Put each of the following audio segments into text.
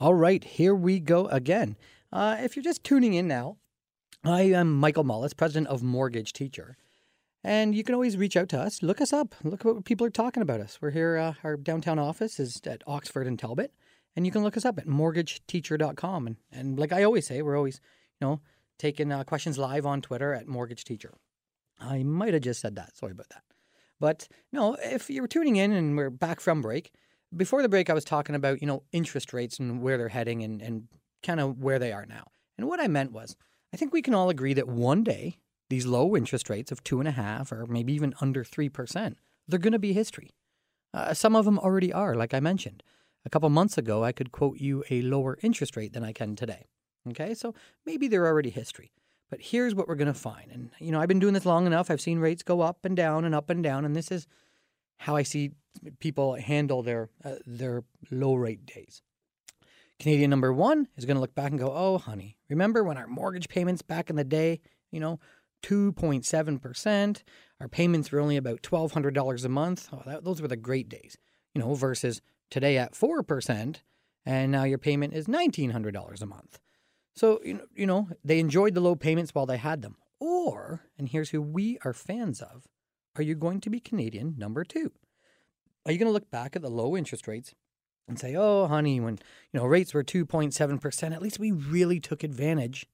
All right, here we go again. Uh, if you're just tuning in now, I am Michael Mullis, president of Mortgage Teacher. And you can always reach out to us. Look us up. Look what people are talking about us. We're here, uh, our downtown office is at Oxford and Talbot. And you can look us up at mortgageteacher.com. And, and like I always say, we're always, you know, taking uh, questions live on Twitter at Mortgage Teacher. I might have just said that. Sorry about that. But no, if you're tuning in and we're back from break, before the break, I was talking about, you know, interest rates and where they're heading and, and kind of where they are now. And what I meant was, I think we can all agree that one day these low interest rates of two and a half or maybe even under 3%, they're going to be history. Uh, some of them already are, like I mentioned. A couple months ago, I could quote you a lower interest rate than I can today. Okay, so maybe they're already history. But here's what we're going to find. And, you know, I've been doing this long enough. I've seen rates go up and down and up and down. And this is how I see people handle their, uh, their low rate days. Canadian number one is going to look back and go, oh, honey, remember when our mortgage payments back in the day, you know, 2.7%. Our payments were only about $1,200 a month. Oh, that, those were the great days, you know, versus today at 4%, and now your payment is $1,900 a month. So, you know, you know, they enjoyed the low payments while they had them. Or, and here's who we are fans of, are you going to be Canadian number two? Are you going to look back at the low interest rates and say, oh, honey, when, you know, rates were 2.7%, at least we really took advantage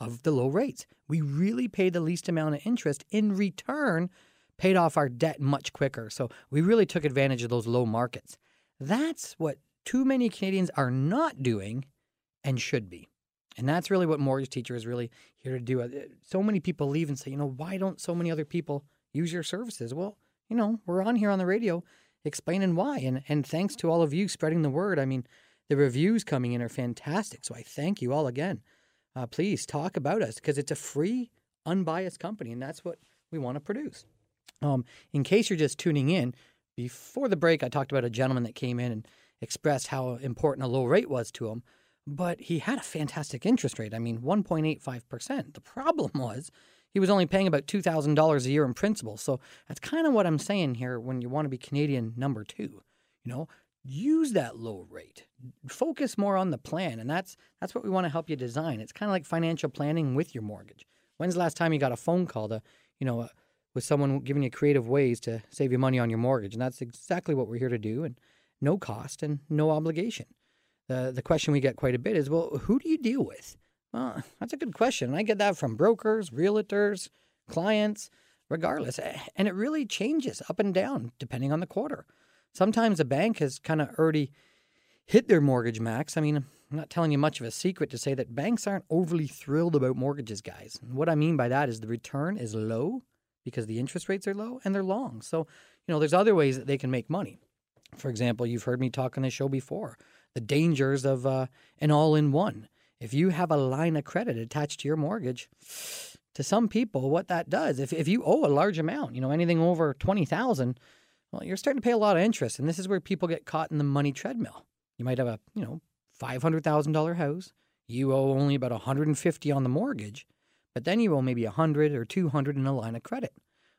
of the low rates. We really paid the least amount of interest in return, paid off our debt much quicker. So we really took advantage of those low markets. That's what too many Canadians are not doing and should be. And that's really what Mortgage Teacher is really here to do. Uh, so many people leave and say, you know, why don't so many other people use your services? Well, you know, we're on here on the radio explaining why. And and thanks to all of you spreading the word. I mean, the reviews coming in are fantastic. So I thank you all again uh, please talk about us because it's a free, unbiased company, and that's what we want to produce. Um, in case you're just tuning in, before the break, I talked about a gentleman that came in and expressed how important a low rate was to him, but he had a fantastic interest rate. I mean, 1.85%. The problem was he was only paying about $2,000 a year in principal. So that's kind of what I'm saying here when you want to be Canadian number two. You know, use that low rate. Focus more on the plan, and that's that's what we want to help you design. It's kind of like financial planning with your mortgage. When's the last time you got a phone call to, you know, uh, with someone giving you creative ways to save you money on your mortgage? And that's exactly what we're here to do, and no cost and no obligation. The the question we get quite a bit is, well, who do you deal with? Well, that's a good question. I get that from brokers, realtors, clients, regardless, and it really changes up and down depending on the quarter. Sometimes a bank has kind of already hit their mortgage max. I mean, I'm not telling you much of a secret to say that banks aren't overly thrilled about mortgages, guys. And what I mean by that is the return is low because the interest rates are low and they're long. So, you know, there's other ways that they can make money. For example, you've heard me talk on this show before the dangers of uh, an all in one. If you have a line of credit attached to your mortgage, to some people, what that does, if, if you owe a large amount, you know, anything over 20,000, well, you're starting to pay a lot of interest, and this is where people get caught in the money treadmill. You might have a, you know, five hundred thousand dollar house. You owe only about 150 on the mortgage, but then you owe maybe 100 or 200 in a line of credit.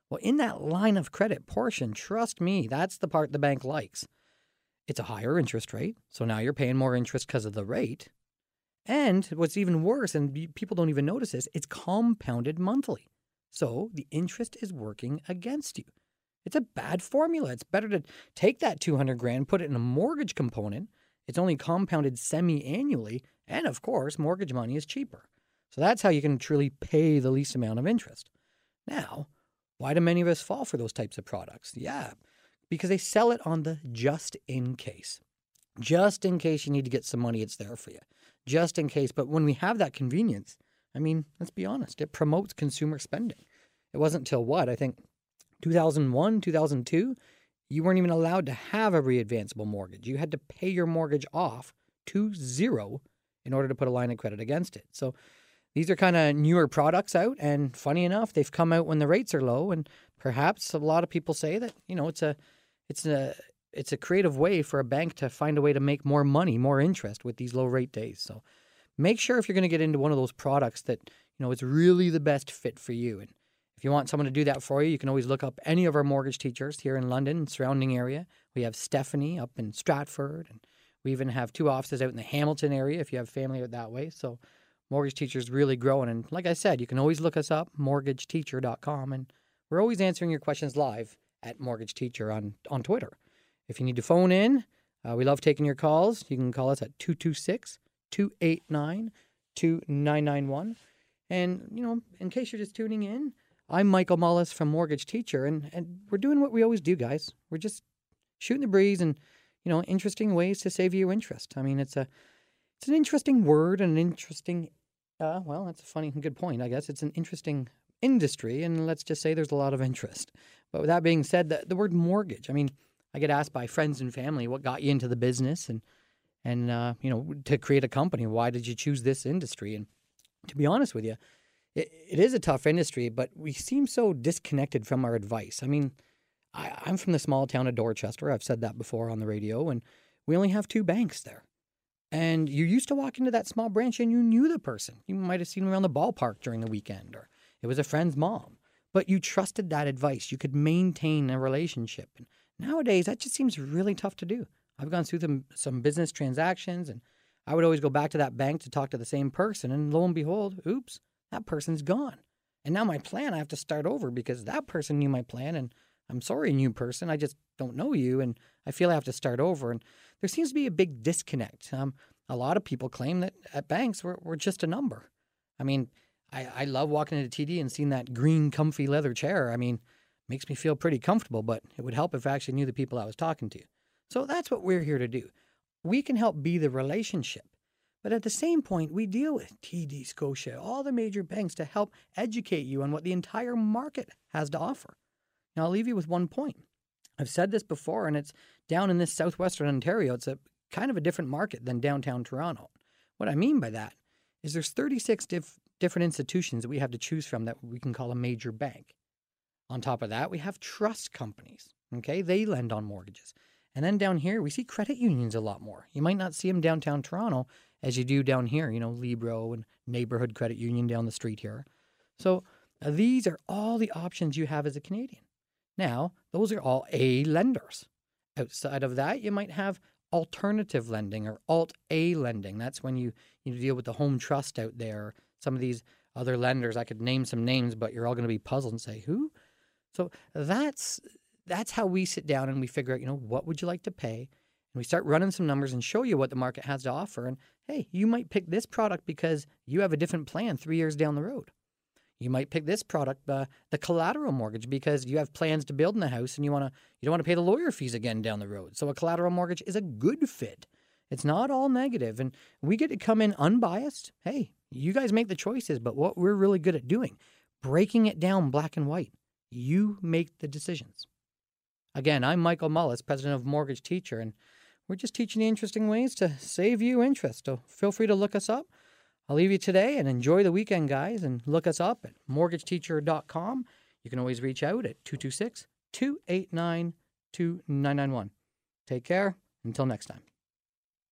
Well, in that line of credit portion, trust me, that's the part the bank likes. It's a higher interest rate, so now you're paying more interest because of the rate. And what's even worse, and people don't even notice this, it's compounded monthly. So the interest is working against you. It's a bad formula. It's better to take that 200 grand, put it in a mortgage component. It's only compounded semi annually. And of course, mortgage money is cheaper. So that's how you can truly pay the least amount of interest. Now, why do many of us fall for those types of products? Yeah, because they sell it on the just in case. Just in case you need to get some money, it's there for you. Just in case. But when we have that convenience, I mean, let's be honest, it promotes consumer spending. It wasn't till what? I think 2001, 2002, you weren't even allowed to have a readvanceable mortgage. You had to pay your mortgage off to zero in order to put a line of credit against it. So these are kind of newer products out and funny enough they've come out when the rates are low and perhaps a lot of people say that you know it's a it's a it's a creative way for a bank to find a way to make more money more interest with these low rate days so make sure if you're going to get into one of those products that you know it's really the best fit for you and if you want someone to do that for you, you can always look up any of our mortgage teachers here in London and surrounding area. We have Stephanie up in Stratford, and We even have two offices out in the Hamilton area if you have family out that way. So Mortgage teachers really growing. And like I said, you can always look us up, mortgageteacher.com. And we're always answering your questions live at Mortgage Teacher on, on Twitter. If you need to phone in, uh, we love taking your calls. You can call us at 226 289 2991. And, you know, in case you're just tuning in, I'm Michael Mullis from Mortgage Teacher, and, and we're doing what we always do, guys. We're just shooting the breeze and, you know, interesting ways to save you interest. I mean, it's a it's an interesting word and an interesting uh, well, that's a funny good point, I guess. It's an interesting industry, and let's just say there's a lot of interest. But with that being said, the, the word mortgage, I mean, I get asked by friends and family what got you into the business and and uh, you know to create a company. Why did you choose this industry? And to be honest with you, it, it is a tough industry, but we seem so disconnected from our advice. I mean, I, I'm from the small town of Dorchester. I've said that before on the radio, and we only have two banks there. And you used to walk into that small branch and you knew the person. You might have seen them around the ballpark during the weekend, or it was a friend's mom. But you trusted that advice. You could maintain a relationship. And nowadays, that just seems really tough to do. I've gone through some, business transactions, and I would always go back to that bank to talk to the same person. And lo and behold, oops, that person's gone. And now my plan, I have to start over because that person knew my plan. And I'm sorry, new person. I just don't know you. And I feel I have to start over. And there seems to be a big disconnect. Um, a lot of people claim that at banks we're, we're just a number. I mean, I, I love walking into TD and seeing that green, comfy leather chair. I mean, makes me feel pretty comfortable, but it would help if I actually knew the people I was talking to. So that's what we're here to do. We can help be the relationship. But at the same point, we deal with TD Scotia, all the major banks to help educate you on what the entire market has to offer. Now, I'll leave you with one point. I've said this before, and it's down in this southwestern Ontario. It's a kind of a different market than downtown Toronto. What I mean by that is there's 36 diff- different institutions that we have to choose from that we can call a major bank. On top of that, we have trust companies. Okay, they lend on mortgages. And then down here, we see credit unions a lot more. You might not see them downtown Toronto as you do down here, you know, Libro and Neighborhood Credit Union down the street here. So uh, these are all the options you have as a Canadian. Now, those are all A lenders. Outside of that, you might have alternative lending or alt A lending. That's when you, you deal with the home trust out there. Some of these other lenders, I could name some names, but you're all going to be puzzled and say, who? So that's that's how we sit down and we figure out, you know, what would you like to pay? And we start running some numbers and show you what the market has to offer. And hey, you might pick this product because you have a different plan three years down the road. You might pick this product, uh, the collateral mortgage, because you have plans to build in the house and you want to you don't want to pay the lawyer fees again down the road. So a collateral mortgage is a good fit. It's not all negative, and we get to come in unbiased. Hey, you guys make the choices, but what we're really good at doing, breaking it down black and white. You make the decisions. Again, I'm Michael Mullis, president of Mortgage Teacher, and we're just teaching you interesting ways to save you interest. So feel free to look us up. I'll leave you today and enjoy the weekend, guys, and look us up at mortgageteacher.com. You can always reach out at 226 289 2991. Take care. Until next time.